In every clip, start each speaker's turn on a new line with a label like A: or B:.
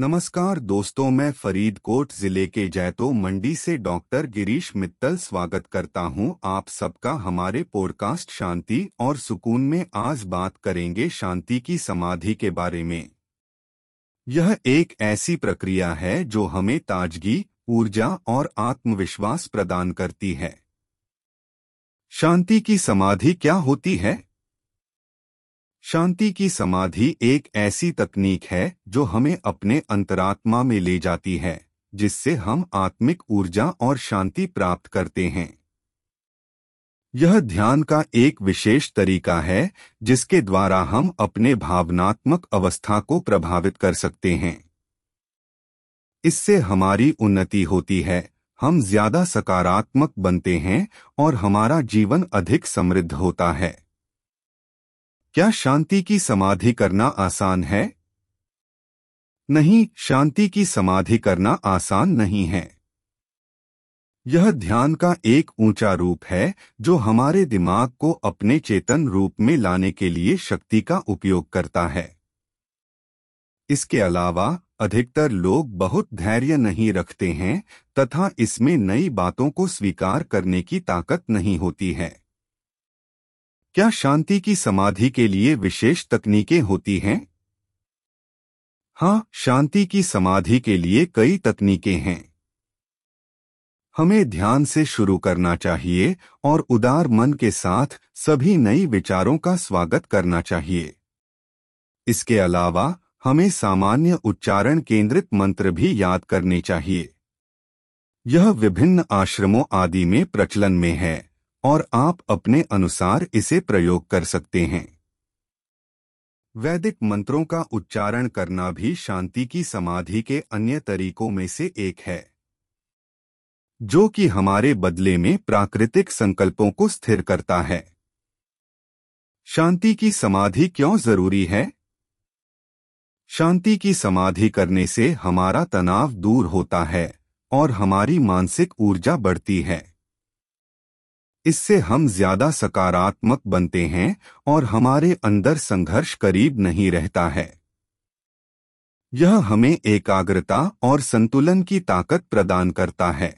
A: नमस्कार दोस्तों, मैं फरीदकोट ज़िले के जैतो मंडी से डॉक्टर गिरीश मित्तल स्वागत करता हूँ। आप सबका हमारे पॉडकास्ट शांति और सुकून में आज बात करेंगे शांति की समाधि के बारे में। यह एक ऐसी प्रक्रिया है जो हमें ताजगी, ऊर्जा और आत्मविश्वास प्रदान करती है। शांति की समाधि क्या होती है? शांति की समाधि एक ऐसी तकनीक है जो हमें अपने अंतरात्मा में ले जाती है, जिससे हम आत्मिक ऊर्जा और शांति प्राप्त करते हैं। यह ध्यान का एक विशेष तरीका है, जिसके द्वारा हम अपने भावनात्मक अवस्था को प्रभावित कर सकते हैं। इससे हमारी उन्नति होती है, हम ज़्यादा सकारात्मक बनते हैं और हमारा जीवन अधिक समृद्ध होता है। क्या शांति की समाधि करना आसान है? नहीं, शांति की समाधि करना आसान नहीं है। यह ध्यान का एक ऊँचा रूप है, जो हमारे दिमाग को अपने चेतन रूप में लाने के लिए शक्ति का उपयोग करता है। इसके अलावा, अधिकतर लोग बहुत धैर्य नहीं रखते हैं, तथा इसमें नई बातों को स्वीकार करने की ताकत नहीं होती है। क्या शांति की समाधि के लिए विशेष तकनीकें होती हैं? हाँ शांति की समाधि के लिए कई तकनीकें हैं। हमें ध्यान से शुरू करना चाहिए और उदार मन के साथ सभी नई विचारों का स्वागत करना चाहिए। इसके अलावा, हमें सामान्य उच्चारण केंद्रित मंत्र भी याद करने चाहिए। यह विभिन्न आश्रमों आदि में प्रचलन में है। और आप अपने अनुसार इसे प्रयोग कर सकते हैं। वैदिक मंत्रों का उच्चारण करना भी शांति की समाधि के अन्य तरीकों में से एक है। जो कि हमारे बदले में प्राकृतिक संकल्पों को स्थिर करता है। शांति की समाधि क्यों ज़रूरी है? शांति की समाधि करने से हमारा तनाव दूर होता है और हमारी मानसिक ऊर्जा बढ़ती है। इससे हम ज़्यादा सकारात्मक बनते हैं और हमारे अंदर संघर्ष करीब नहीं रहता है। यह हमें एकाग्रता और संतुलन की ताकत प्रदान करता है।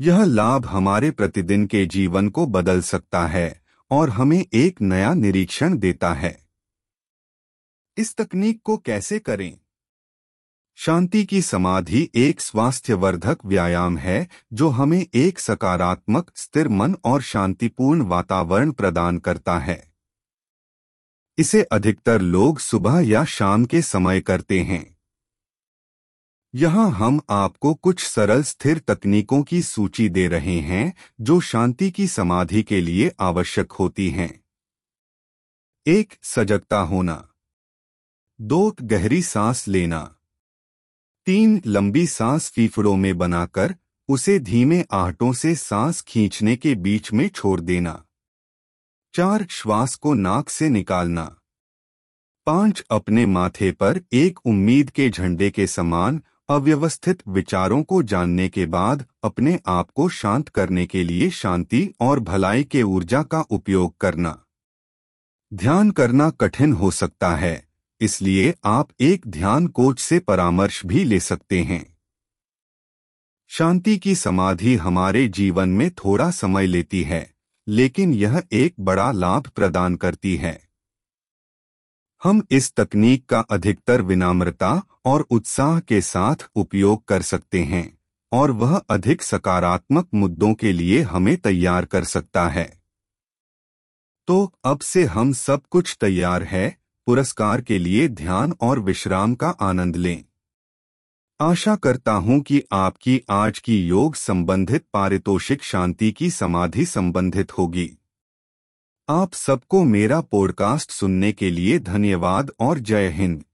A: यह लाभ हमारे प्रतिदिन के जीवन को बदल सकता है और हमें एक नया निरीक्षण देता है। इस तकनीक को कैसे करें? शांति की समाधि एक स्वास्थ्यवर्धक व्यायाम है, जो हमें एक सकारात्मक, स्थिर मन और शांतिपूर्ण वातावरण प्रदान करता है। इसे अधिकतर लोग सुबह या शाम के समय करते हैं। यहाँ हम आपको कुछ सरल स्थिर तकनीकों की सूची दे रहे हैं, जो शांति की समाधि के लिए आवश्यक होती हैं। एक, सजगता होना। दो, गहरी सांस लेना। तीन लंबी सांस फीफड़ों में बनाकर उसे धीमे आहटों से सांस खींचने के बीच में छोड़ देना। चार श्वास को नाक से निकालना। पाँच अपने माथे पर एक उम्मीद के झंडे के समान अव्यवस्थित विचारों को जानने के बाद अपने आप को शांत करने के लिए शांति और भलाई के ऊर्जा का उपयोग करना। ध्यान करना कठिन हो सकता है। इसलिए आप एक ध्यान कोच से परामर्श भी ले सकते हैं। शांति की समाधि हमारे जीवन में थोड़ा समय लेती है, लेकिन यह एक बड़ा लाभ प्रदान करती है। हम इस तकनीक का अधिकतर विनम्रता और उत्साह के साथ उपयोग कर सकते हैं, और वह अधिक सकारात्मक मुद्दों के लिए हमें तैयार कर सकता है। तो अब से हम सब कुछ तैयार है पुरस्कार के लिए ध्यान और विश्राम का आनंद लें। आशा करता हूँ कि आपकी आज की योग संबंधित पारितोषिक शांति की समाधि संबंधित होगी। आप सबको मेरा पॉडकास्ट सुनने के लिए धन्यवाद और जय हिंद।